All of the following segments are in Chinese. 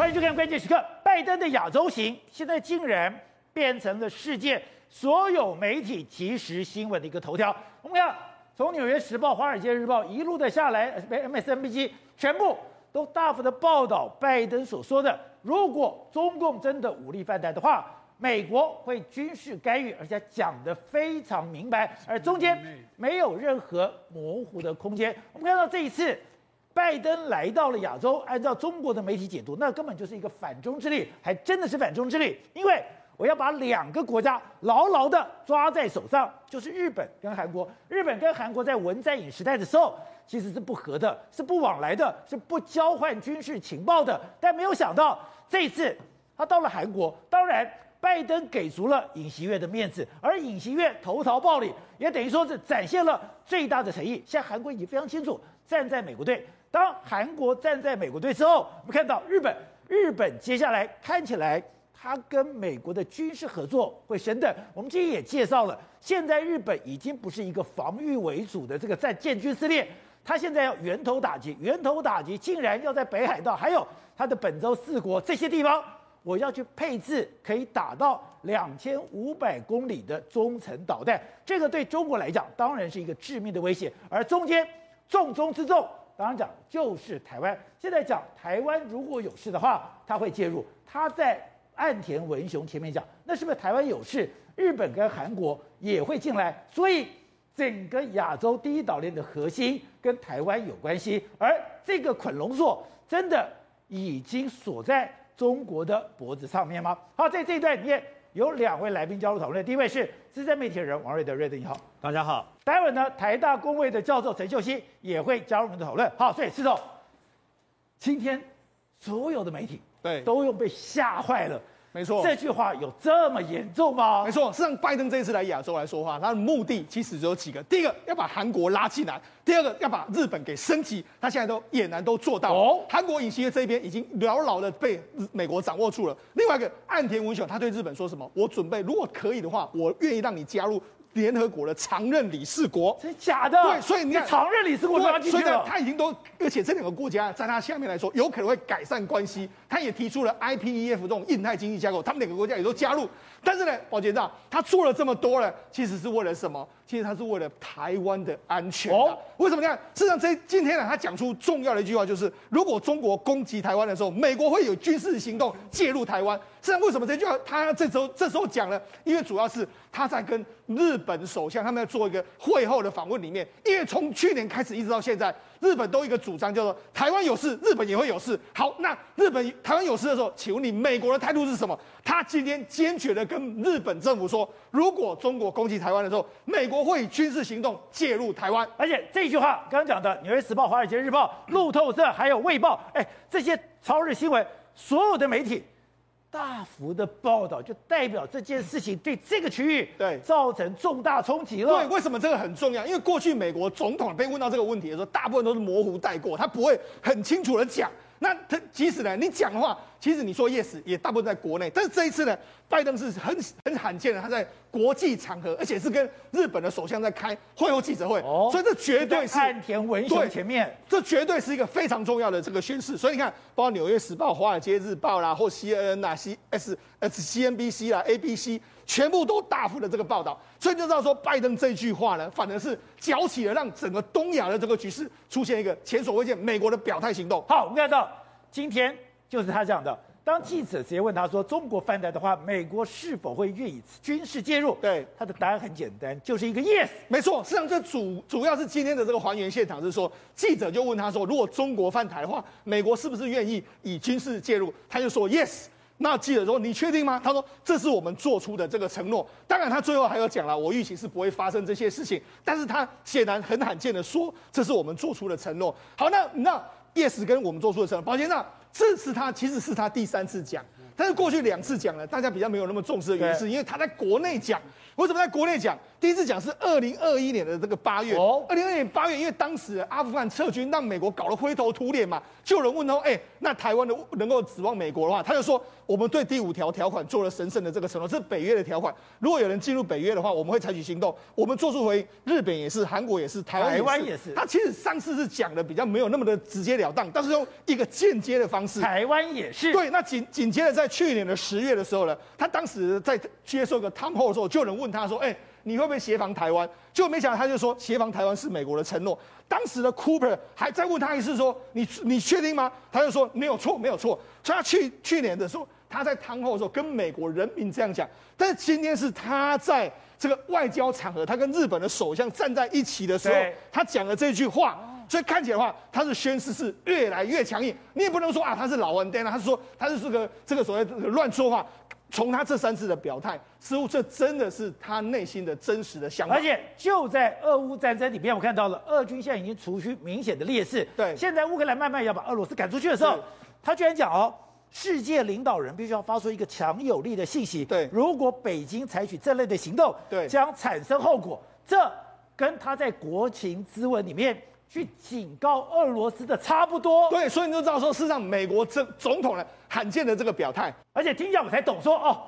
欢迎收看《关键时刻》。拜登的亚洲行现在竟然变成了世界所有媒体即时新闻的一个头条。我们看，从《纽约时报》、《华尔街日报》一路的下来，MSNBC 全部都大幅的报道拜登所说的：如果中共真的武力犯台的话，美国会军事干预，而且讲得非常明白，而中间没有任何模糊的空间。我们看到这一次。拜登来到了亚洲，按照中国的媒体解读，那根本就是一个反中之力，还真的是反中之力。因为我要把两个国家牢牢地抓在手上，就是日本跟韩国。日本跟韩国在文在寅时代的时候，其实是不和的，是不往来的，是不交换军事情报的。但没有想到这一次他到了韩国，当然拜登给足了尹锡悦的面子，而尹锡悦投桃报李，也等于说是展现了最大的诚意。现在韩国已经非常清楚站在美国队。当韩国站在美国队之后，我们看到日本，日本接下来看起来，它跟美国的军事合作会升等。我们今天也介绍了，现在日本已经不是一个防御为主的这个在建军撕裂，它现在要源头打击，源头打击竟然要在北海道，还有它的本州四国这些地方，我要去配置可以打到两千五百公里的中程导弹，这个对中国来讲当然是一个致命的威胁，而中间重中之重。当然讲就是台湾。现在讲台湾如果有事的话，他会介入。他在岸田文雄前面讲，那是不是台湾有事，日本跟韩国也会进来？所以整个亚洲第一岛链的核心跟台湾有关系。而这个捆龙索真的已经锁在中国的脖子上面吗？好，在这一段里面有两位来宾加入讨论。第一位是资深媒体人王瑞德，瑞德你好。大家好，待会呢，台大工位的教授陈秀熙也会加入我们的讨论。好，所以施总，今天所有的媒体对都用被吓坏了。没错，这句话有这么严重吗？没错，事实上，拜登这一次来亚洲来说话，他的目的其实只有几个：第一个要把韩国拉进来；第二个要把日本给升级。他现在都俨然都做到。哦，韩国尹锡悦这边已经牢牢的被美国掌握住了。另外一个岸田文雄，他对日本说什么？我准备，如果可以的话，我愿意让你加入。联合国的常任理事国，真假的？对，所以你看，常任理事国都要进去了。所以呢，他已经都，而且这两个国家在他下面来说，有可能会改善关系。他也提出了 IPEF 这种印太经济架构，他们两个国家也都加入。但是呢，宝杰长，他做了这么多呢，其实是为了什么？其实他是为了台湾的安全。哦，为什么呢？事实上，这今天呢，他讲出重要的一句话，就是如果中国攻击台湾的时候，美国会有军事行动介入台湾。实际上，为什么这句话他这时候这时候讲呢？因为主要是他在跟日本首相他们要做一个会后的访问里面，因为从去年开始一直到现在，日本都一个主张叫做台湾有事，日本也会有事。好，那日本台湾有事的时候，请问你美国的态度是什么？他今天坚决的跟日本政府说，如果中国攻击台湾的时候，美国会以军事行动介入台湾。而且这句话刚刚讲的《纽约时报》、《华尔街日报》、路透社还有《卫报》，哎，这些朝日新闻所有的媒体。大幅的报道就代表这件事情对这个区域对造成重大冲击了。对，为什么这个很重要？因为过去美国总统被问到这个问题的时候，大部分都是模糊带过，他不会很清楚的讲。那他即使呢，你讲的话，其实你说 yes 也大部分在国内，但是这一次呢，拜登是很很罕见的，他在国际场合，而且是跟日本的首相在开会后记者会，哦，所以这绝对是岸田文雄前面，这绝对是一个非常重要的这个宣示。所以你看，包括《纽约时报》、《华尔街日报》啦，或 CNN 啦、C S S C N B C 啦、A B C，全部都大幅的这个报道，所以就知道说，拜登这句话呢，反而是搅起了让整个东亚的这个局势出现一个前所未见美国的表态行动。好，我们看到。今天就是他讲的。当记者直接问他说：“中国犯台的话，美国是否会愿意军事介入？”对，他的答案很简单，就是一个 yes。没错，实际上这主主要是今天的这个还原现场是说，记者就问他说：“如果中国犯台的话，美国是不是愿意以军事介入？”他就说 yes。那记者说：“你确定吗？”他说：“这是我们做出的这个承诺。”当然，他最后还有讲了，我预期是不会发生这些事情，但是他显然很罕见的说：“这是我们做出的承诺。”好，那那。Yes，跟我们做出的承诺，宝杰长，这是他其实是他第三次讲，但是过去两次讲了，大家比较没有那么重视的原因，是因为他在国内讲。为什么在国内讲？第一次讲是二零二一年的这个八月，二零二一年八月，因为当时阿富汗撤军让美国搞得灰头土脸嘛，就有人问他说：“哎，那台湾的能够指望美国的话？”他就说：“我们对第五条条款做了神圣的这个承诺，这是北约的条款。如果有人进入北约的话，我们会采取行动。我们做出回应，日本也是，韩国也是，台湾台湾也是。他其实上次是讲的比较没有那么的直截了当，但是用一个间接的方式。台湾也是。对，那紧紧接着在去年的十月的时候呢，他当时在接受个 town hall 的时候，就有人问他说：“哎。”你会不会协防台湾？就没想到他就说协防台湾是美国的承诺。当时的 Cooper 还在问他一次说：“你你确定吗？”他就说：“没有错，没有错。”所以他去去年的时候，他在汤后的时候跟美国人民这样讲。但是今天是他在这个外交场合，他跟日本的首相站在一起的时候，他讲了这句话。所以看起来的话，他是宣誓是越来越强硬。你也不能说啊，他是老顽童啊，他是说他是这个这个所谓的乱说话。从他这三次的表态，似乎这真的是他内心的真实的想法。而且就在俄乌战争里面，我看到了俄军现在已经处于明显的劣势。对，现在乌克兰慢慢要把俄罗斯赶出去的时候，他居然讲哦，世界领导人必须要发出一个强有力的信息。对，如果北京采取这类的行动，对，将产生后果。这跟他在国情咨文里面。去警告俄罗斯的差不多，对，所以你就知道说，事实上美国这总统呢罕见的这个表态，而且听讲我才懂说哦，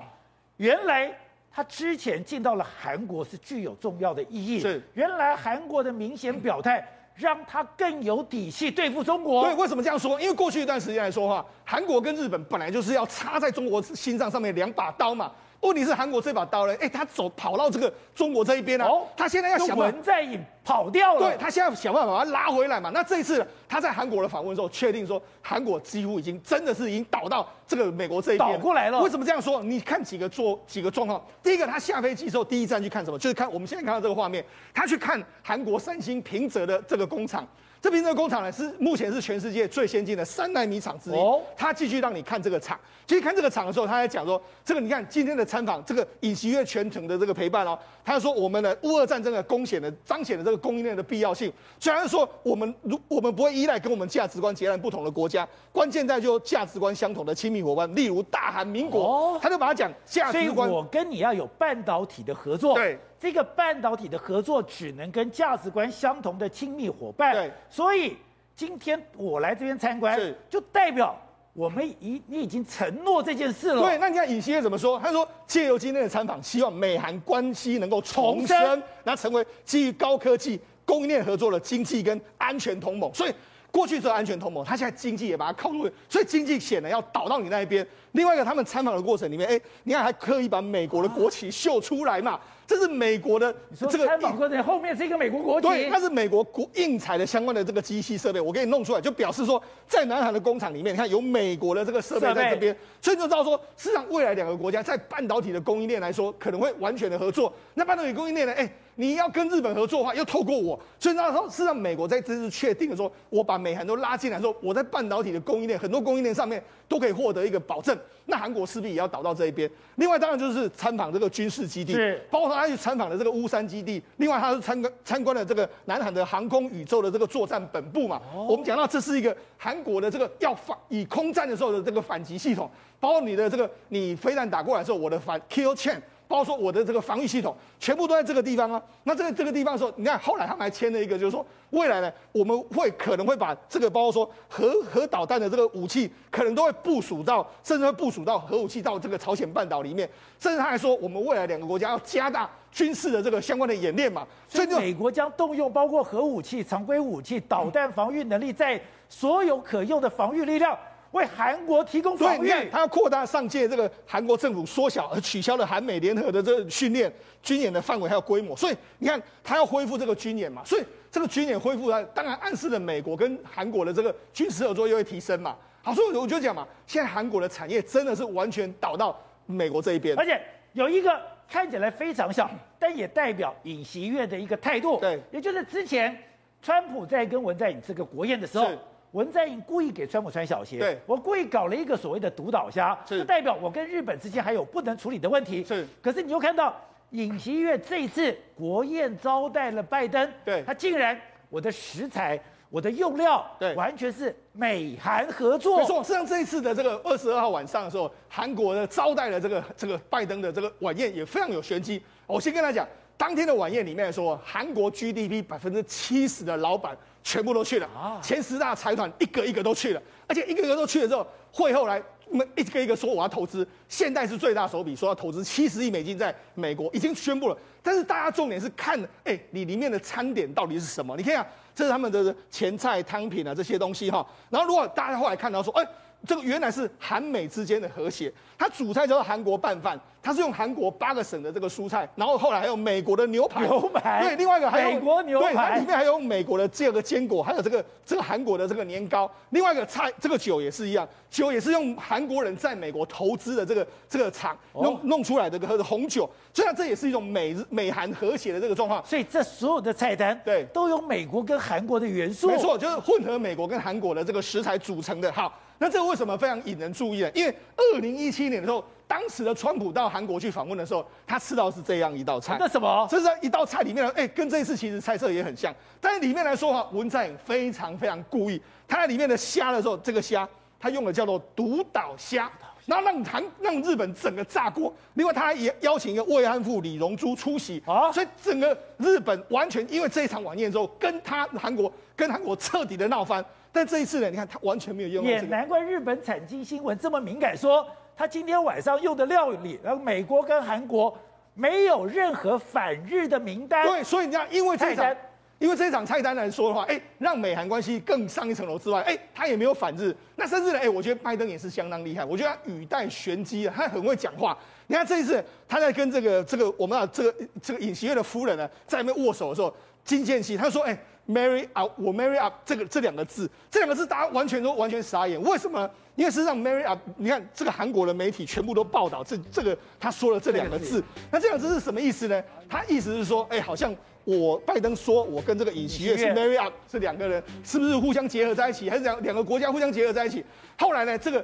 原来他之前进到了韩国是具有重要的意义，是原来韩国的明显表态让他更有底气对付中国。对，为什么这样说？因为过去一段时间来说话，韩国跟日本本来就是要插在中国心脏上面两把刀嘛。问题是韩国这把刀呢？哎，他走跑到这个中国这一边了、啊。哦，他现在要想文在寅跑掉了。对，他现在想办法把他拉回来嘛。那这一次他在韩国的访问的时候，确定说韩国几乎已经真的是已经倒到这个美国这一边倒过来了。为什么这样说？你看几个做几个状况。第一个，他下飞机之后第一站去看什么？就是看我们现在看到这个画面，他去看韩国三星平泽的这个工厂。这边这个工厂呢，是目前是全世界最先进的三纳米厂之一。哦，他继续让你看这个厂，继续看这个厂的时候，他还讲说，这个你看今天的参访，这个尹锡悦全程的这个陪伴哦，他说我们的乌俄战争的贡献的彰显的这个供应链的必要性。虽然说我们如我们不会依赖跟我们价值观截然不同的国家，关键在就价值观相同的亲密伙伴，例如大韩民国。哦，他就把它讲价值观。所以我跟你要有半导体的合作。对。这个半导体的合作只能跟价值观相同的亲密伙伴。对。所以。今天我来这边参观，是就代表我们已你已经承诺这件事了。对，那你看尹锡悦怎么说？他说借由今天的参访，希望美韩关系能够重生，那成为基于高科技供应链合作的经济跟安全同盟。所以过去做安全同盟，他现在经济也把它靠入，所以经济显然要倒到你那一边。另外一个，他们参访的过程里面，哎，你看还刻意把美国的国旗秀出来嘛？这是美国的这个参访过程后面是一个美国国旗，对，它是美国国印材的相关的这个机器设备，我给你弄出来，就表示说在南韩的工厂里面，你看有美国的这个设备在这边，所以就知道说，事实上未来两个国家在半导体的供应链来说，可能会完全的合作。那半导体供应链呢？哎，你要跟日本合作的话，又透过我，所以那时候事实上美国在这次确定的说，我把美韩都拉进来，说我在半导体的供应链很多供应链上面都可以获得一个保证。那韩国势必也要倒到这一边。另外，当然就是参访这个军事基地，包括他去参访的这个乌山基地。另外，他是参观参观了这个南韩的航空宇宙的这个作战本部嘛。哦、我们讲到这是一个韩国的这个要反以空战的时候的这个反击系统，包括你的这个你飞弹打过来的时候，我的反 kill chain。包括说我的这个防御系统全部都在这个地方啊，那这个这个地方的时候，你看后来他们还签了一个，就是说未来呢，我们会可能会把这个包括说核核导弹的这个武器，可能都会部署到，甚至会部署到核武器到这个朝鲜半岛里面，甚至他还说，我们未来两个国家要加大军事的这个相关的演练嘛，所以美国将动用包括核武器、常规武器、导弹防御能力，在所有可用的防御力量。为韩国提供防御，他要扩大上届这个韩国政府缩小而取消了韩美联合的这个训练军演的范围还有规模，所以你看他要恢复这个军演嘛，所以这个军演恢复了，当然暗示了美国跟韩国的这个军事合作又会提升嘛。好，所以我就讲嘛，现在韩国的产业真的是完全倒到美国这一边，而且有一个看起来非常小，但也代表尹锡悦的一个态度，对，也就是之前川普在跟文在寅这个国宴的时候。文在寅故意给川普穿小鞋，对，我故意搞了一个所谓的独岛虾，就代表我跟日本之间还有不能处理的问题。是，可是你又看到尹锡悦这一次国宴招待了拜登，对，他竟然我的食材、我的用料对完全是美韩合作。没错，实际上这一次的这个二十二号晚上的时候，韩国呢招待了这个这个拜登的这个晚宴，也非常有玄机。我先跟他讲，当天的晚宴里面来说，韩国 GDP 百分之七十的老板全部都去了，前十大财团一个一个都去了，而且一个一个都去了之后，会后来们。一个一个说我要投资，现在是最大手笔，说要投资七十亿美金在美国，已经宣布了。但是大家重点是看，哎，你里面的餐点到底是什么？你看啊，这是他们的前菜、汤品啊这些东西哈。然后如果大家后来看到说，哎。这个原来是韩美之间的和谐，它主菜叫做韩国拌饭，它是用韩国八个省的这个蔬菜，然后后来还有美国的牛排，牛排，对，另外一个还有美国牛排，对，它里面还有美国的这个坚果，还有这个这个韩国的这个年糕，另外一个菜这个酒也是一样，酒也是用韩国人在美国投资的这个这个厂弄弄出来的这个红酒，虽然这也是一种美日美韩和谐的这个状况，所以这所有的菜单对。都有美国跟韩国的元素，没错，就是混合美国跟韩国的这个食材组成的，好。那这个为什么非常引人注意呢？因为二零一七年的时候，当时的川普到韩国去访问的时候，他吃到是这样一道菜。那什么？这是一道菜里面呢，哎，跟这一次其实菜色也很像。但是里面来说哈，文在寅非常非常故意，他在里面的虾的时候，这个虾他用的叫做独岛虾，然后让韩让日本整个炸锅。另外，他还也邀请一个慰安妇李荣珠出席啊，所以整个日本完全因为这一场晚宴之后，跟他韩国跟韩国彻底的闹翻。但这一次呢，你看他完全没有用、这个。也难怪日本产经新闻这么敏感，说他今天晚上用的料理，然后美国跟韩国没有任何反日的名单。对，所以你看，因为这场，因为这场菜单来说的话，哎，让美韩关系更上一层楼之外，哎，他也没有反日。那甚至呢，哎，我觉得拜登也是相当厉害，我觉得他语带玄机啊，他很会讲话。你看这一次他在跟这个这个我们啊这个这个尹锡悦的夫人呢，在那边握手的时候，金建熙他说，哎。Marry up，我 marry up 这个这两个字，这两个字大家完全都完全傻眼。为什么？因为事实上 marry up，你看这个韩国的媒体全部都报道这这个他说了这两个字。那这两个字是什么意思呢？他意思是说，哎，好像我拜登说我跟这个尹锡悦是 marry up，是两个人是不是互相结合在一起，还是两两个国家互相结合在一起？后来呢，这个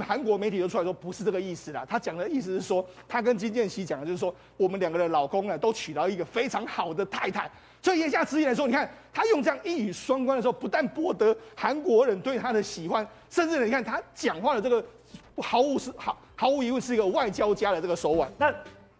韩国媒体就出来说不是这个意思啦。他讲的意思是说，他跟金建熙讲的就是说，我们两个的老公呢都娶到一个非常好的太太。所以言下之意来说，你看他用这样一语双关的时候，不但博得韩国人对他的喜欢，甚至你看他讲话的这个毫无是毫毫无疑问是一个外交家的这个手腕。那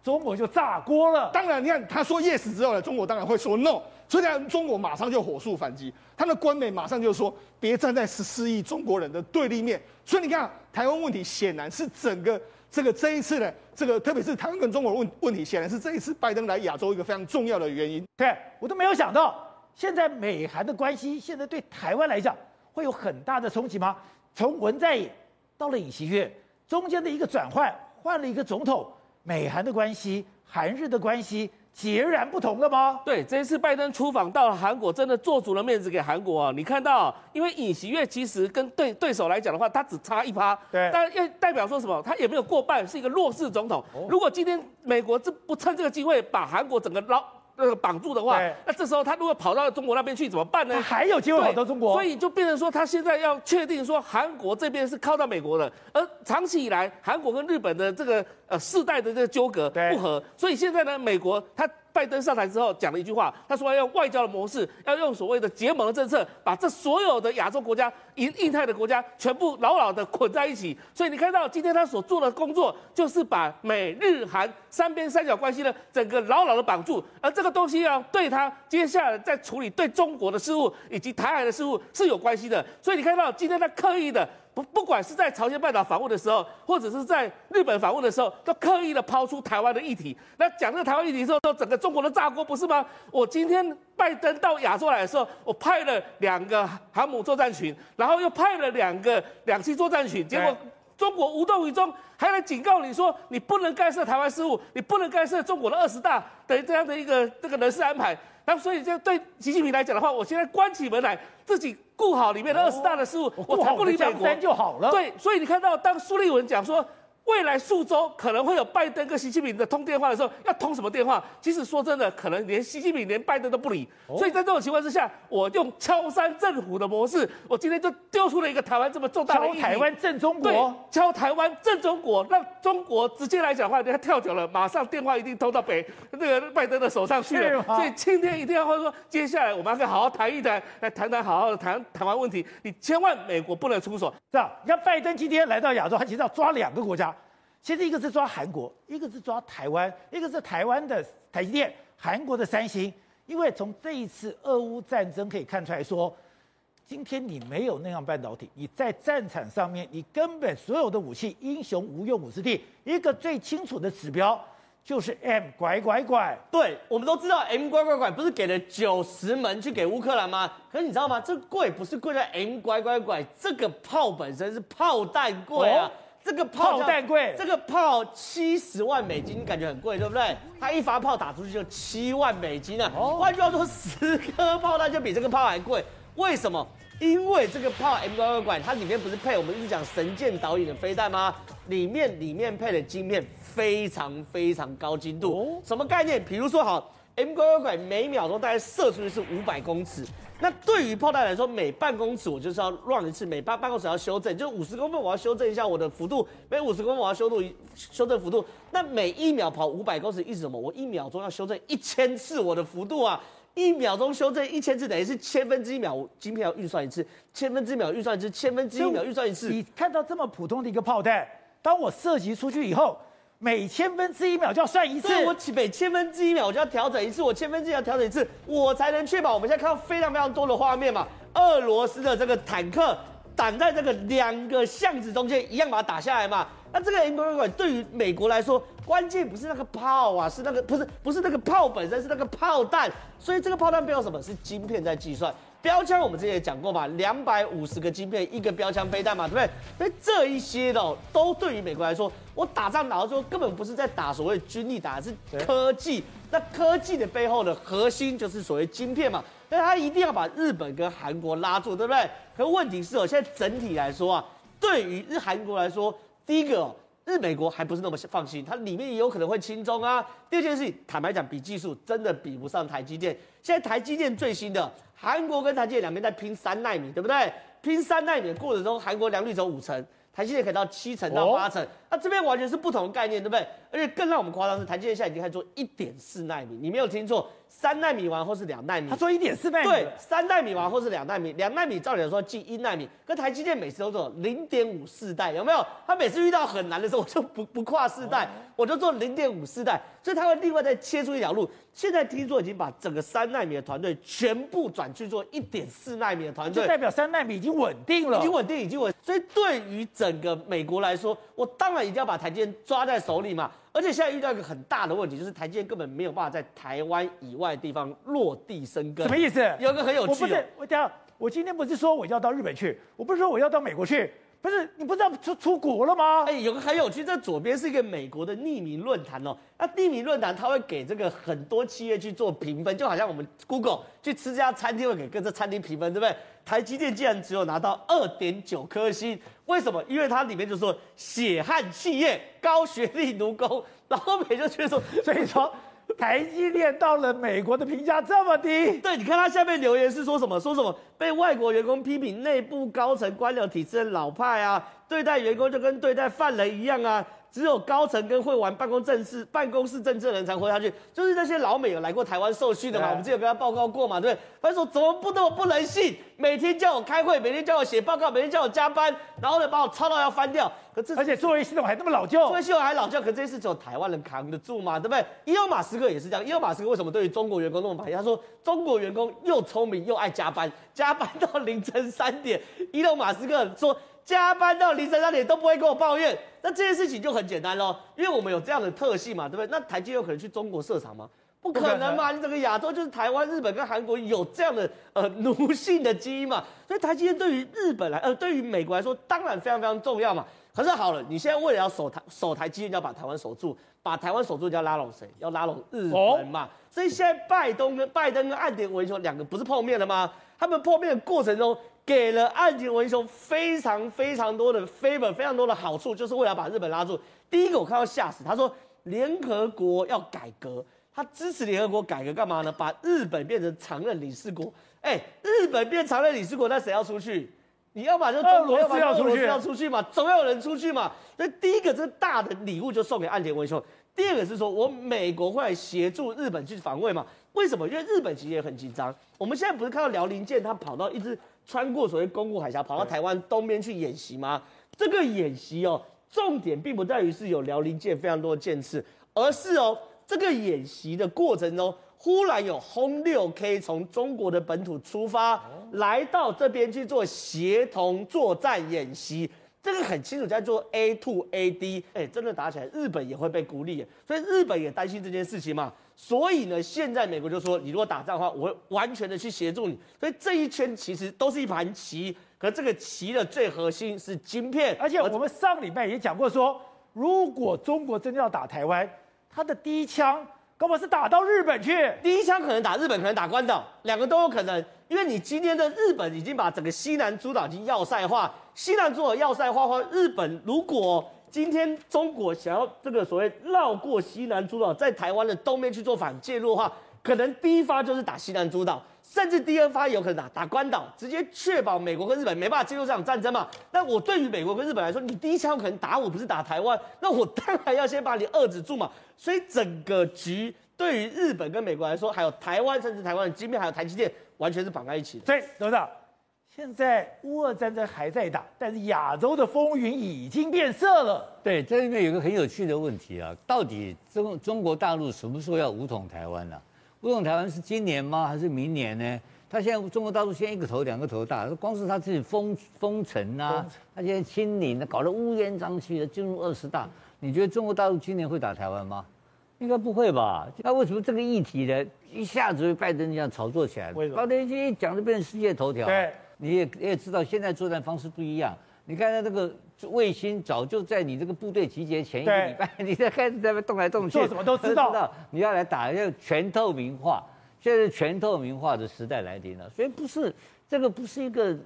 中国就炸锅了。当然，你看他说 yes 之后呢，中国当然会说 no。所以呢，中国马上就火速反击，他的官媒马上就说别站在十四亿中国人的对立面。所以你看，台湾问题显然是整个。这个这一次呢，这个特别是台湾跟中国问问题，显然是这一次拜登来亚洲一个非常重要的原因。对，我都没有想到，现在美韩的关系现在对台湾来讲会有很大的冲击吗？从文在寅到了尹锡悦，中间的一个转换，换了一个总统，美韩的关系，韩日的关系。截然不同了吗？对，这一次拜登出访到了韩国，真的做足了面子给韩国啊！你看到，因为尹锡悦其实跟对对手来讲的话，他只差一趴，对，但要代表说什么？他也没有过半，是一个弱势总统。哦、如果今天美国这不趁这个机会把韩国整个捞。那个绑住的话，那这时候他如果跑到中国那边去怎么办呢？还有机会跑到中国，所以就变成说他现在要确定说韩国这边是靠到美国的，而长期以来韩国跟日本的这个呃世代的这个纠葛不合，所以现在呢，美国他拜登上台之后讲了一句话，他说要用外交的模式，要用所谓的结盟的政策，把这所有的亚洲国家、印印太的国家全部牢牢的捆在一起。所以你看到今天他所做的工作，就是把美日韩三边三角关系呢整个牢牢的绑住，而这个。东西要对他接下来在处理对中国的事务以及台海的事务是有关系的，所以你看到今天他刻意的不，不管是在朝鲜半岛访问的时候，或者是在日本访问的时候，都刻意的抛出台湾的议题。那讲这个台湾议题的时候，都整个中国都炸锅不是吗？我今天拜登到亚洲来的时候，我派了两个航母作战群，然后又派了两个两栖作战群，结果。中国无动于衷，还来警告你说你不能干涉台湾事务，你不能干涉中国的二十大的这样的一个这个人事安排。那所以就对习近平来讲的话，我现在关起门来自己顾好里面的二十大的事务，哦、我才不理美国就好了。对，所以你看到当苏立文讲说未来数周可能会有拜登跟习近平的通电话的时候，要通什么电话？其实说真的，可能连习近平连拜登都不理。哦、所以在这种情况之下，我用敲山震虎的模式，我今天就丢出了一个台湾这么重大的。敲台湾震中国，对，敲台湾震中国，让中国直接来讲话，人家跳脚了，马上电话一定通到北那个拜登的手上去了。所以今天一定要说，接下来我们要好好谈一谈，来谈谈好好的谈台湾问题。你千万美国不能出手，是吧？你看拜登今天来到亚洲，他其实要抓两个国家。其实一个是抓韩国，一个是抓台湾，一个是台湾的台积电，韩国的三星。因为从这一次俄乌战争可以看出来说，今天你没有那样半导体，你在战场上面你根本所有的武器英雄无用武之地。一个最清楚的指标就是 M 拐拐拐。对，我们都知道 M 拐拐拐不是给了九十门去给乌克兰吗？可是你知道吗？这贵不是贵在 M 拐拐拐，这个炮本身是炮弹贵啊。哦这个炮弹贵，这个炮七十万美金，感觉很贵，对不对？它一发炮打出去就七万美金啊！换句话说，十颗炮弹就比这个炮还贵。为什么？因为这个炮 M 拐拐拐，它里面不是配我们一直讲神剑导引的飞弹吗？里面里面配的晶片非常非常高精度。什么概念？比如说好，M 拐拐拐每秒钟大概射出去是五百公尺。那对于炮弹来说，每半公尺我就是要 run 一次，每半半公尺要修正，就五十公分我要修正一下我的幅度，每五十公分我要修度修正幅度。那每一秒跑五百公尺，意思什么？我一秒钟要修正一千次我的幅度啊！一秒钟修正一千次，等于是千分之一秒，晶片要运算一次，千分之一秒运算一次，千分之一秒运算一次。你看到这么普通的一个炮弹，当我射击出去以后。每千分之一秒就要算一次，我每千分之一秒我就要调整一次，我千分之一要调整一次，我才能确保我们现在看到非常非常多的画面嘛。俄罗斯的这个坦克挡在这个两个巷子中间，一样把它打下来嘛。那这个 M 拐拐拐对于美国来说，关键不是那个炮啊，是那个不是不是那个炮本身，是那个炮弹。所以这个炮弹背后什么？是晶片在计算。标枪我们之前也讲过嘛，两百五十个晶片一个标枪飞弹嘛，对不对？所以这一些的都对于美国来说，我打仗打到最后根本不是在打所谓军力，打是科技。那科技的背后的核心就是所谓晶片嘛，所以他一定要把日本跟韩国拉住，对不对？可问题是哦，现在整体来说啊，对于日韩国来说，第一个。日美国还不是那么放心，它里面也有可能会轻中啊。第二件事情，坦白讲，比技术真的比不上台积电。现在台积电最新的，韩国跟台积电两边在拼三纳米，对不对？拼三纳米的过程中，韩国良率走五成，台积电可以到七成到八成。哦那这边完全是不同的概念，对不对？而且更让我们夸张的是，台积电现在已经开始做一点四纳米，你没有听错，三纳米完后是两纳米。他说一点四纳米，对，三纳米完后是两纳米，两纳米照理来说进一纳米，可台积电每次都做零点五四代，有没有？他每次遇到很难的时候，我就不不跨四代，我就做零点五四代，所以他会另外再切出一条路。现在听说已经把整个三纳米的团队全部转去做一点四纳米的团队，就代表三纳米已经稳定了，已经稳定，已经稳。所以对于整个美国来说，我当然。一定要把台积电抓在手里嘛，而且现在遇到一个很大的问题，就是台积电根本没有办法在台湾以外的地方落地生根。什么意思？有一个很有趣的，我不是我讲，我今天不是说我要到日本去，我不是说我要到美国去。不是你不知道出出国了吗？哎，有个很有趣，这左边是一个美国的匿名论坛哦。那匿名论坛它会给这个很多企业去做评分，就好像我们 Google 去吃这家餐厅会给各个餐厅评分，对不对？台积电竟然只有拿到二点九颗星，为什么？因为它里面就说血汗企业、高学历奴工，然后美就觉得说，所以说。台积电到了美国的评价这么低，对，你看他下面留言是说什么？说什么被外国员工批评内部高层官僚体制的老派啊，对待员工就跟对待犯人一样啊。只有高层跟会玩办公政事、办公室政治的人才活下去，就是那些老美有来过台湾受训的嘛，我们之前有跟他报告过嘛，对不对？他说怎么不那么不人性，每天叫我开会，每天叫我写报告，每天叫我加班，然后呢把我操到要翻掉。可这而且作业系统还那么老旧，作业系统还老旧，可这些事只有台湾人扛得住嘛，对不对？伊隆马斯克也是这样，伊隆马斯克为什么对于中国员工那么排斥？他说中国员工又聪明又爱加班，加班到凌晨三点。伊隆马斯克说。加班到凌晨三点都不会跟我抱怨，那这件事情就很简单喽，因为我们有这样的特性嘛，对不对？那台积有可能去中国设厂吗？不可能嘛！你整个亚洲就是台湾、日本跟韩国有这样的呃奴性的基因嘛，所以台积电对于日本来呃对于美国来说当然非常非常重要嘛。可是好了，你现在为了要守台守台积电，要把台湾守住，把台湾守住就要拉拢谁？要拉拢日本嘛。所以现在拜登跟拜登跟岸田文雄两个不是碰面了吗？他们碰面的过程中。给了岸田文雄非常非常多的 favor，非常多的好处，就是为了把日本拉住。第一个我看到吓死，他说联合国要改革，他支持联合国改革干嘛呢？把日本变成常任理事国。哎，日本变常任理事国，那谁要出去？你要把这中国要把俄罗斯要出去嘛，总要有人出去嘛。所以第一个这大的礼物就送给岸田文雄。第二个是说我美国会来协助日本去防卫嘛？为什么？因为日本其实也很紧张。我们现在不是看到辽宁舰它跑到一只。穿过所谓公共海峡，跑到台湾东边去演习吗？这个演习哦，重点并不在于是有辽宁舰非常多的舰次，而是哦，这个演习的过程中，忽然有轰六 K 从中国的本土出发，来到这边去做协同作战演习。这个很清楚在做 A to A D，哎，真的打起来，日本也会被孤立，所以日本也担心这件事情嘛。所以呢，现在美国就说，你如果打仗的话，我会完全的去协助你。所以这一圈其实都是一盘棋，可这个棋的最核心是晶片。而且我们上礼拜也讲过说，如果中国真的要打台湾，他的第一枪根本是打到日本去，第一枪可能打日本，可能打关岛，两个都有可能。因为你今天的日本已经把整个西南诸岛已经要塞化，西南诸岛要塞化，话日本如果。今天中国想要这个所谓绕过西南诸岛，在台湾的东面去做反介入的话，可能第一发就是打西南诸岛，甚至第二发有可能打打关岛，直接确保美国跟日本没办法进入这场战争嘛。那我对于美国跟日本来说，你第一枪可能打我不是打台湾，那我当然要先把你遏制住嘛。所以整个局对于日本跟美国来说，还有台湾，甚至台湾的晶片，还有台积电，完全是绑在一起的。所以，董事长。现在乌俄战争还在打，但是亚洲的风云已经变色了。对，这里面有个很有趣的问题啊，到底中中国大陆什么时候要武统台湾呢、啊？武统台湾是今年吗？还是明年呢？他现在中国大陆现在一个头两个头大，光是他自己封封城啊，他现在清零，搞得乌烟瘴气的，进入二十大。你觉得中国大陆今年会打台湾吗？应该不会吧？那为什么这个议题呢，一下子被拜登这样炒作起来？拜登一讲就变成世界头条。对。你也你也知道，现在作战方式不一样。你看他这个卫星早就在你这个部队集结前一个礼拜，你在开始在那动来动去，做什么都知道。知道你要来打，要全透明化。现在全透明化的时代来临了，所以不是这个不是一个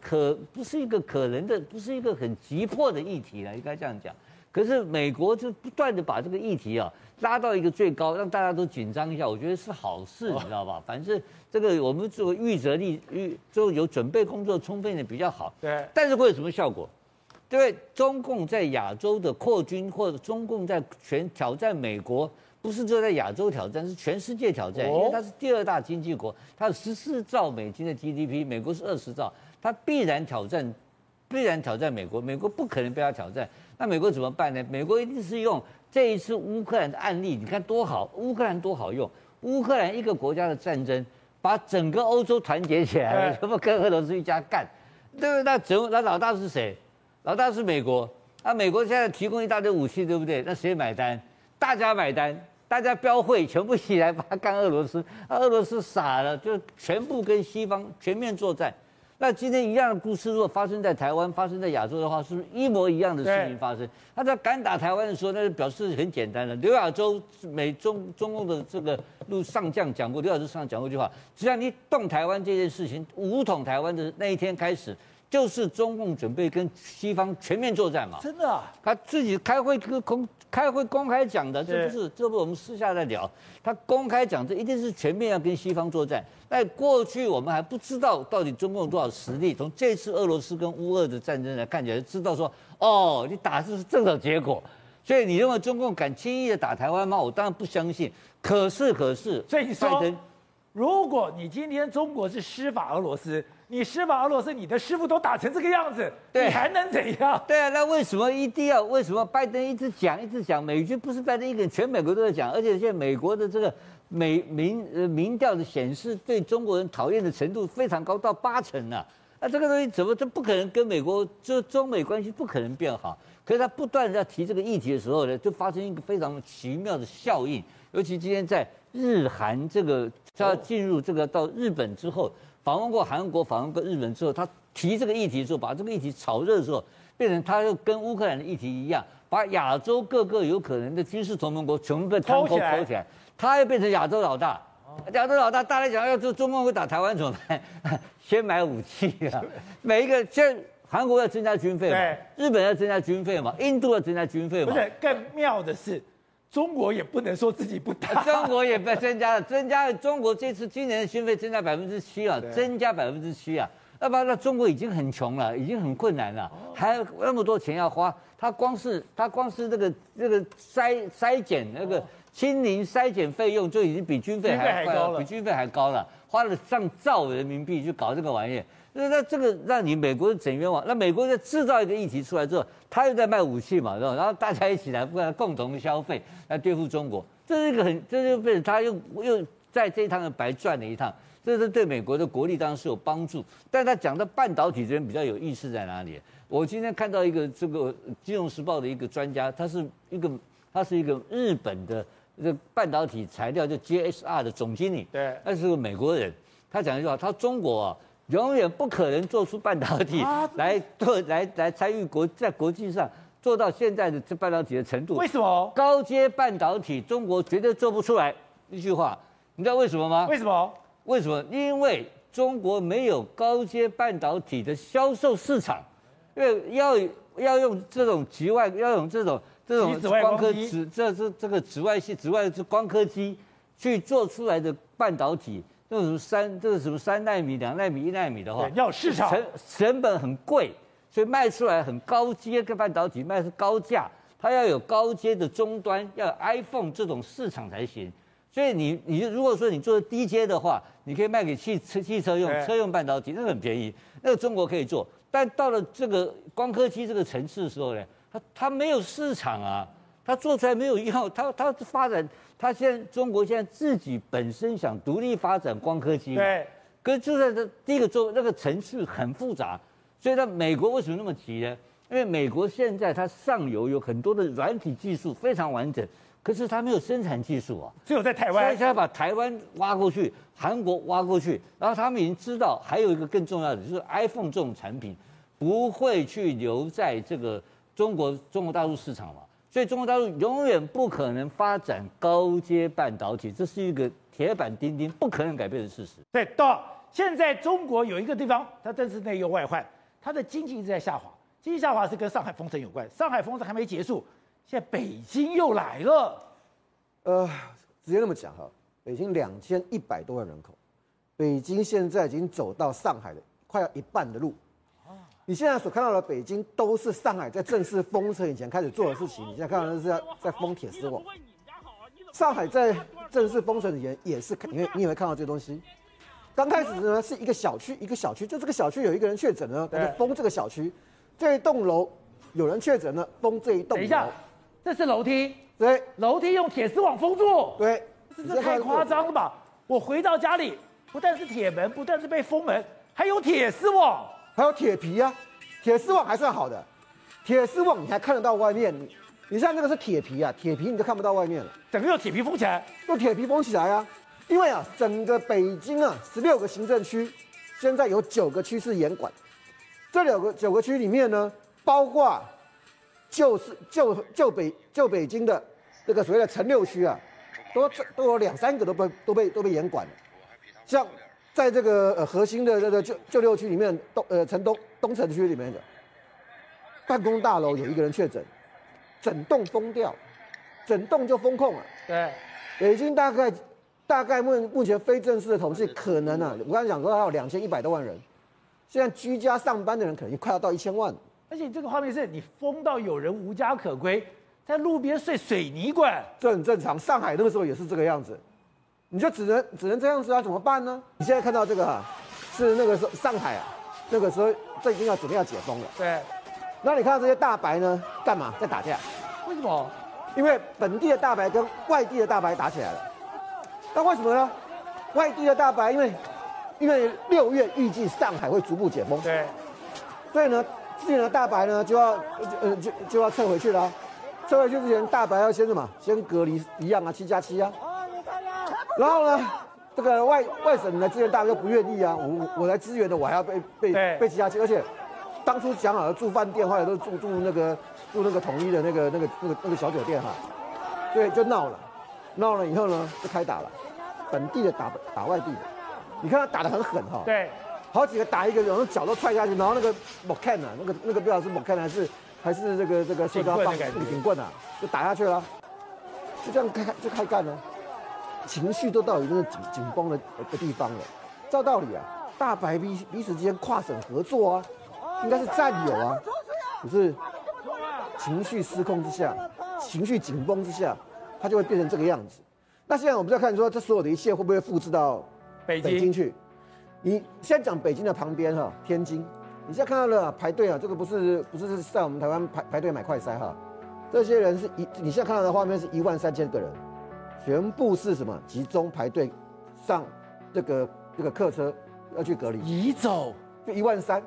可不是一个可能的，不是一个很急迫的议题了，应该这样讲。可是美国就不断的把这个议题啊拉到一个最高，让大家都紧张一下，我觉得是好事，你知道吧？反正这个我们做预则立预就有准备工作充分的比较好。对。但是会有什么效果？对，中共在亚洲的扩军，或者中共在全挑战美国，不是只有在亚洲挑战，是全世界挑战，因为它是第二大经济国，它有十四兆美金的 GDP，美国是二十兆，它必然挑战，必然挑战美国，美国不可能被他挑战。那美国怎么办呢？美国一定是用这一次乌克兰的案例，你看多好，乌克兰多好用。乌克兰一个国家的战争，把整个欧洲团结起来了，什么跟俄罗斯一家干，对不对？那整那老大是谁？老大是美国。啊，美国现在提供一大堆武器，对不对？那谁买单？大家买单，大家标会全部起来把他干俄罗斯。啊，俄罗斯傻了，就全部跟西方全面作战。那今天一样的故事，如果发生在台湾，发生在亚洲的话，是不是一模一样的事情发生？他在敢打台湾的时候，那就表示很简单了。刘亚洲美中中共的这个陆上将讲过，刘亚洲上将讲过一句话：只要你动台湾这件事情，武统台湾的那一天开始，就是中共准备跟西方全面作战嘛。真的啊？他自己开会跟公开会公开讲的，这不是这不是我们私下在聊。他公开讲，这一定是全面要跟西方作战。那过去，我们还不知道到底中共有多少实力。从这次俄罗斯跟乌俄的战争来看起来，知道说，哦，你打的是正常结果。所以你认为中共敢轻易的打台湾吗？我当然不相信。可是，可是，所以你说，如果你今天中国是施法俄罗斯，你施法俄罗斯，你的师傅都打成这个样子，对，你还能怎样？对啊，那为什么一定要？为什么拜登一直讲，一直讲？美军不是拜登一个人，全美国都在讲，而且现在美国的这个。美民呃民调的显示，对中国人讨厌的程度非常高，到八成啊。那这个东西怎么这不可能跟美国就中美关系不可能变好？可是他不断在提这个议题的时候呢，就发生一个非常奇妙的效应。尤其今天在日韩这个他要进入这个到日本之后，访问过韩国，访问过日本之后，他提这个议题的时候，把这个议题炒热的时候，变成他又跟乌克兰的议题一样，把亚洲各个有可能的军事同盟国全部被摊开起来。他又变成亚洲老大，亚洲老大，大家讲要中中共会打台湾怎么办？先买武器啊！每一个现在韩国要增加军费嘛，日本要增加军费嘛，印度要增加军费嘛。不是，更妙的是，中国也不能说自己不打，中国也被增加了，增加了。中国这次今年的军费增加百分之七啊，增加百分之七啊。要不然那中国已经很穷了，已经很困难了，还有那么多钱要花。他光是他光是这个这个筛筛检那个。清零筛检费用就已经比军费还高了，比军费还高了，花了上兆人民币去搞这个玩意儿。那那这个让你美国整冤枉。那美国在制造一个议题出来之后，他又在卖武器嘛？然后大家一起来，不然共同消费来对付中国，这是一个很，这就变成他又又在这一趟又白赚了一趟。这是对美国的国力当然是有帮助。但他讲到半导体这边比较有意思在哪里？我今天看到一个这个《金融时报》的一个专家，他是一个他是一个日本的。这个半导体材料就 JSR 的总经理，对，那是个美国人。他讲一句话，他说中国啊，永远不可能做出半导体 来做来来参与国在国际上做到现在的这半导体的程度。为什么？高阶半导体中国绝对做不出来。一句话，你知道为什么吗？为什么？为什么？因为中国没有高阶半导体的销售市场，因为要要用这种局外，要用这种。这种光刻紫，这这这个紫外线、紫外是光刻机去做出来的半导体，那种三，这个什么三纳米、两纳米、一纳米的话，要市场成成本很贵，所以卖出来很高阶跟半导体卖是高价，它要有高阶的终端，要有 iPhone 这种市场才行。所以你你如果说你做的低阶的话，你可以卖给汽车汽车用车用半导体，那个很便宜，那个中国可以做。但到了这个光刻机这个层次的时候呢？它它没有市场啊，他做出来没有用，他他发展，他现在中国现在自己本身想独立发展光刻机，对，可是就在这第一个做那个程序很复杂，所以他美国为什么那么急呢？因为美国现在它上游有很多的软体技术非常完整，可是它没有生产技术啊，只有在台湾，所以他把台湾挖过去，韩国挖过去，然后他们已经知道还有一个更重要的，就是 iPhone 这种产品不会去留在这个。中国中国大陆市场嘛，所以中国大陆永远不可能发展高阶半导体，这是一个铁板钉钉、不可能改变的事实。对，到现在中国有一个地方，它真是内忧外患，它的经济一直在下滑，经济下滑是跟上海封城有关。上海封城还没结束，现在北京又来了。呃，直接那么讲哈，北京两千一百多万人口，北京现在已经走到上海的快要一半的路。你现在所看到的北京，都是上海在正式封城以前开始做的事情。你现在看到的是在在封铁丝网。上海在正式封城以前也是，你会你也会看到这些东西。刚开始呢是一个小区，一个小区，就这个小区有一个人确诊了，封这个小区。这一栋楼有人确诊了，封这一栋。等一下，这是楼梯。对，楼梯用铁丝网封住。对，这是太夸张了吧？我回到家里，不但是铁门，不但是被封门，还有铁丝网。还有铁皮啊，铁丝网还算好的，铁丝网你还看得到外面，你你像这个是铁皮啊，铁皮你都看不到外面了，整个用铁皮封起来，用铁皮封起来啊，因为啊，整个北京啊，十六个行政区，现在有九个区是严管，这两个九个区里面呢，包括就是旧旧北旧北京的这个所谓的城六区啊，都都有两三个都被都被都被严管了，像。在这个呃核心的这个旧旧六区里面，东呃城东东城区里面的办公大楼有一个人确诊，整栋封掉，整栋就封控了。对，北京大概大概目目前非正式的统计，可能啊，我刚才讲说还有两千一百多万人，现在居家上班的人可能快要到一千万。而且这个画面是你封到有人无家可归，在路边睡水泥管，这很正常。上海那个时候也是这个样子。你就只能只能这样子啊？怎么办呢？你现在看到这个哈，是那个时候上海啊，那个时候这已经要准备要解封了。对。那你看到这些大白呢，干嘛在打架？为什么？因为本地的大白跟外地的大白打起来了。那为什么呢？外地的大白因为因为六月预计上海会逐步解封。对。所以呢，之前的大白呢就要呃就就要撤回去了。撤回去之前，大白要先什么？先隔离一样啊，七加七啊。然后呢，这个外外省来支援大家都不愿意啊，我我来支援的，我还要被被被挤下去，而且当初讲好了住饭店，后来都住住那个住那个统一的那个那个那个那个小酒店哈，对，就闹了，闹了以后呢就开打了，本地的打打外地的。你看他打得很狠哈，对，好几个打一个，然后脚都踹下去，然后那个木坎啊，那个那个不知道是木坎还是还是这个这个塑胶棒那个警棍啊，就打下去了，就这样开开就开干了，情绪都到一个紧紧绷的的地方了。照道理啊，大白彼彼此之间跨省合作啊，应该是战友啊，可是情绪失控之下，情绪紧绷之下，它就会变成这个样子。那现在我们在看说，这所有的一切会不会复制到？北京，去，你现在讲北京的旁边哈，天津，你现在看到了排队啊，这个不是不是在我们台湾排排队买快筛哈，这些人是一，你现在看到的画面是一万三千个人，全部是什么集中排队上这个这个客车要去隔离，移走就一万三，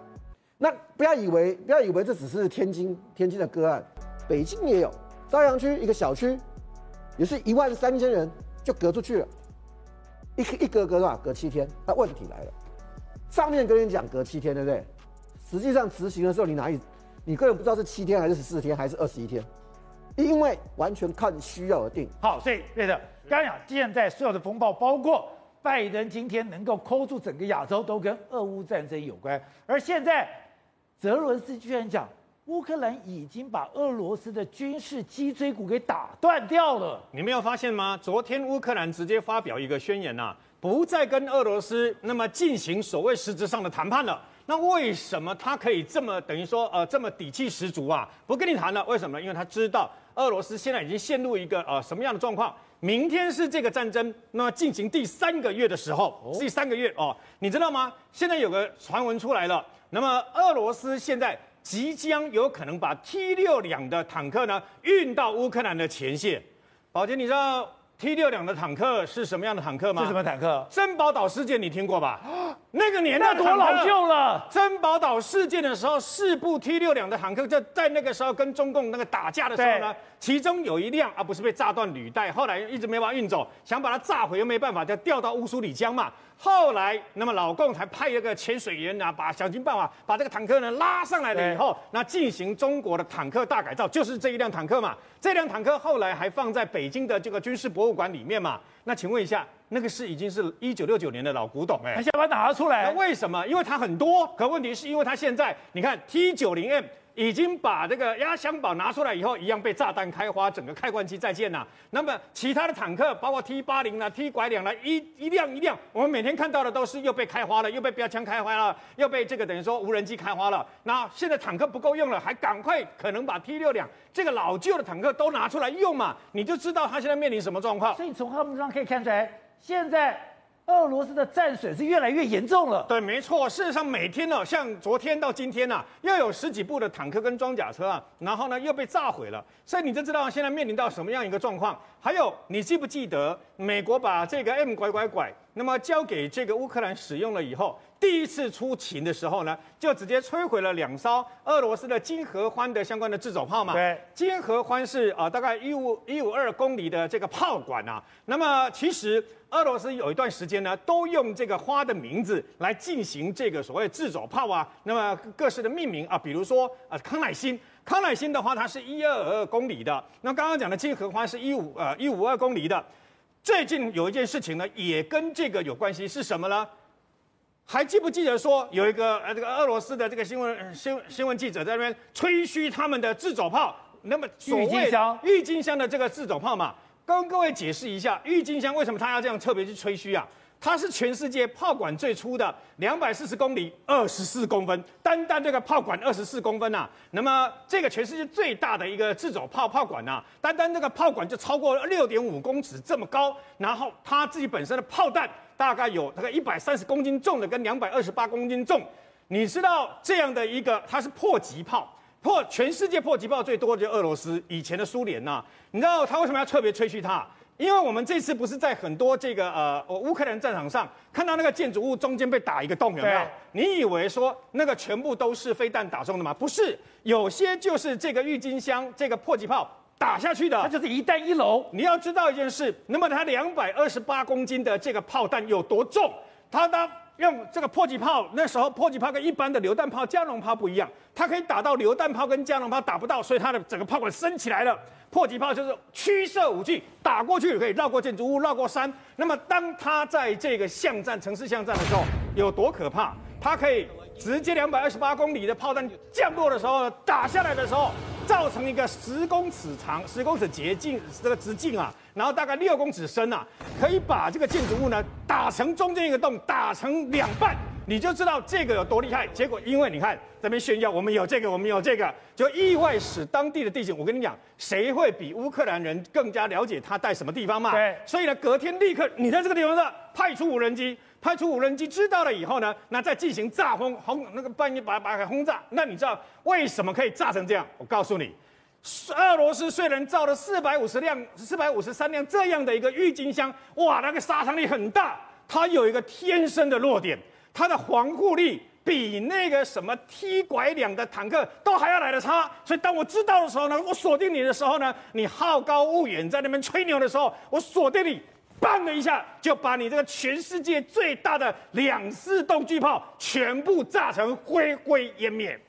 那不要以为不要以为这只是天津天津的个案，北京也有，朝阳区一个小区也是一万三千人就隔出去了。一一隔隔多少？隔七天。那问题来了，上面跟你讲隔七天，对不对？实际上执行的时候，你哪里？你个人不知道是七天还是十四天还是二十一天，因为完全看需要而定。好，所以瑞德刚刚讲，现在所有的风暴，包括拜登今天能够 hold 住整个亚洲，都跟俄乌战争有关。而现在泽伦斯居然讲。乌克兰已经把俄罗斯的军事脊椎骨给打断掉了。你没有发现吗？昨天乌克兰直接发表一个宣言呐、啊，不再跟俄罗斯那么进行所谓实质上的谈判了。那为什么他可以这么等于说呃这么底气十足啊？不跟你谈了，为什么？因为他知道俄罗斯现在已经陷入一个呃什么样的状况？明天是这个战争那么进行第三个月的时候，第三个月哦，你知道吗？现在有个传闻出来了，那么俄罗斯现在。即将有可能把 T 六两的坦克呢运到乌克兰的前线。宝杰，你知道 T 六两的坦克是什么样的坦克吗？是什么坦克？珍宝岛事件你听过吧？那个年代多老旧了。珍宝岛事件的时候，四部 T 六两的坦克就在那个时候跟中共那个打架的时候呢，其中有一辆啊不是被炸断履带，后来一直没办法运走，想把它炸毁又没办法，就掉到乌苏里江嘛。后来，那么老共才派一个潜水员啊，把想尽办法把这个坦克呢拉上来了以后，那进行中国的坦克大改造，就是这一辆坦克嘛。这辆坦克后来还放在北京的这个军事博物馆里面嘛。那请问一下，那个是已经是一九六九年的老古董哎，他现在把它拿出来，那为什么？因为它很多，可问题是因为它现在你看 T 九零 M。已经把这个压箱宝拿出来以后，一样被炸弹开花，整个开关机再见呐。那么其他的坦克，包括 T 八零啦、T 拐两啦，一一辆一辆，我们每天看到的都是又被开花了，又被标枪开花了，又被这个等于说无人机开花了。那现在坦克不够用了，还赶快可能把 T 六两这个老旧的坦克都拿出来用嘛？你就知道它现在面临什么状况。所以从他们上可以看出来，现在。俄罗斯的战损是越来越严重了。对，没错。事实上，每天呢，像昨天到今天呐，又有十几部的坦克跟装甲车啊，然后呢又被炸毁了。所以你就知道现在面临到什么样一个状况。还有，你记不记得美国把这个 M 拐拐拐，那么交给这个乌克兰使用了以后，第一次出勤的时候呢，就直接摧毁了两艘俄罗斯的金合欢的相关的自走炮嘛。对，金合欢是啊、呃，大概一五一五二公里的这个炮管啊。那么其实。俄罗斯有一段时间呢，都用这个花的名字来进行这个所谓自走炮啊，那么各式的命名啊，比如说啊康乃馨，康乃馨的话它是一二二公里的，那刚刚讲的金合欢是一五呃一五二公里的。最近有一件事情呢，也跟这个有关系，是什么呢？还记不记得说有一个呃这个俄罗斯的这个新闻新新闻记者在那边吹嘘他们的自走炮，那么郁金香郁金香的这个自走炮嘛。跟各位解释一下，郁金香为什么它要这样特别去吹嘘啊？它是全世界炮管最粗的，两百四十公里，二十四公分，单单这个炮管二十四公分呐、啊。那么这个全世界最大的一个自走炮炮管呐、啊，单单这个炮管就超过六点五公尺这么高，然后它自己本身的炮弹大概有大概一百三十公斤重的跟两百二十八公斤重。你知道这样的一个它是迫击炮。破全世界迫击炮最多的就是俄罗斯，以前的苏联呐，你知道他为什么要特别吹嘘它？因为我们这次不是在很多这个呃乌克兰战场上看到那个建筑物中间被打一个洞，有没有？你以为说那个全部都是飞弹打中的吗？不是，有些就是这个郁金香这个迫击炮打下去的，它就是一弹一楼。你要知道一件事，那么它两百二十八公斤的这个炮弹有多重？它的用这个迫击炮，那时候迫击炮跟一般的榴弹炮、加农炮不一样，它可以打到榴弹炮跟加农炮打不到，所以它的整个炮管升起来了。迫击炮就是驱射武器，打过去可以绕过建筑物、绕过山。那么当它在这个巷战、城市巷战的时候，有多可怕？它可以直接两百二十八公里的炮弹降落的时候，打下来的时候，造成一个十公尺长、十公尺直径这个直径啊，然后大概六公尺深啊，可以把这个建筑物呢打成中间一个洞，打成两半。你就知道这个有多厉害。结果因为你看这边炫耀，我们有这个，我们有这个，就意外使当地的地形。我跟你讲，谁会比乌克兰人更加了解他在什么地方嘛？对。所以呢，隔天立刻你在这个地方上派出无人机，派出无人机知道了以后呢，那再进行炸轰轰，那个半夜把把给轰炸。那你知道为什么可以炸成这样？我告诉你，俄罗斯虽然造了四百五十辆、四百五十三辆这样的一个郁金香，哇，那个杀伤力很大，它有一个天生的弱点。它的防护力比那个什么 T 拐两的坦克都还要来得差，所以当我知道的时候呢，我锁定你的时候呢，你好高骛远在那边吹牛的时候，我锁定你，砰的一下就把你这个全世界最大的两式动巨炮全部炸成灰灰烟灭。